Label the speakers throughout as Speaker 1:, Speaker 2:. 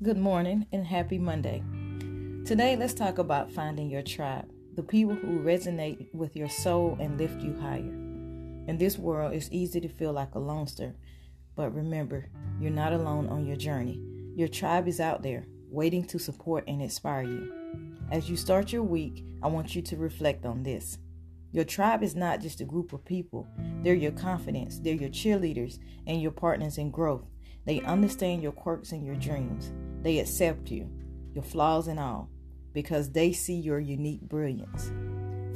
Speaker 1: good morning, and happy Monday. Today, let's talk about finding your tribe, the people who resonate with your soul and lift you higher. In this world, it's easy to feel like a loner, but remember, you're not alone on your journey. Your tribe is out there, waiting to support and inspire you. As you start your week, I want you to reflect on this. Your tribe is not just a group of people, they're your confidence, they're your cheerleaders, and your partners in growth. They understand your quirks and your dreams. They accept you, your flaws and all, because they see your unique brilliance.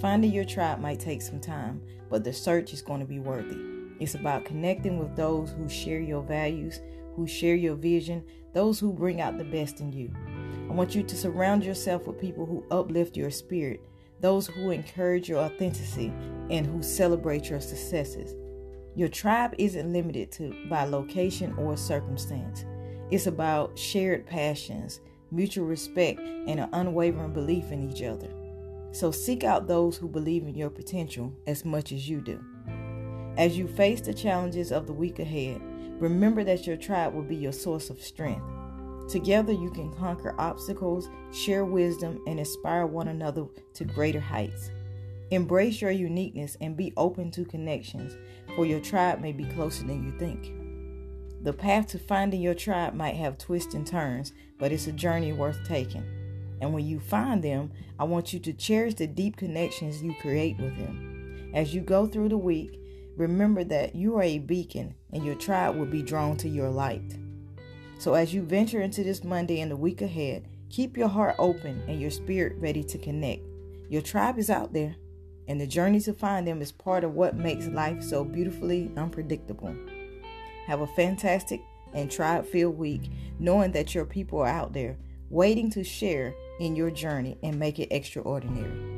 Speaker 1: Finding your tribe might take some time, but the search is going to be worthy. It's about connecting with those who share your values, who share your vision, those who bring out the best in you. I want you to surround yourself with people who uplift your spirit, those who encourage your authenticity, and who celebrate your successes. Your tribe isn't limited to by location or circumstance. It's about shared passions, mutual respect, and an unwavering belief in each other. So seek out those who believe in your potential as much as you do. As you face the challenges of the week ahead, remember that your tribe will be your source of strength. Together, you can conquer obstacles, share wisdom, and inspire one another to greater heights. Embrace your uniqueness and be open to connections, for your tribe may be closer than you think. The path to finding your tribe might have twists and turns, but it's a journey worth taking. And when you find them, I want you to cherish the deep connections you create with them. As you go through the week, remember that you are a beacon and your tribe will be drawn to your light. So as you venture into this Monday and the week ahead, keep your heart open and your spirit ready to connect. Your tribe is out there, and the journey to find them is part of what makes life so beautifully unpredictable. Have a fantastic and tribe filled week, knowing that your people are out there waiting to share in your journey and make it extraordinary.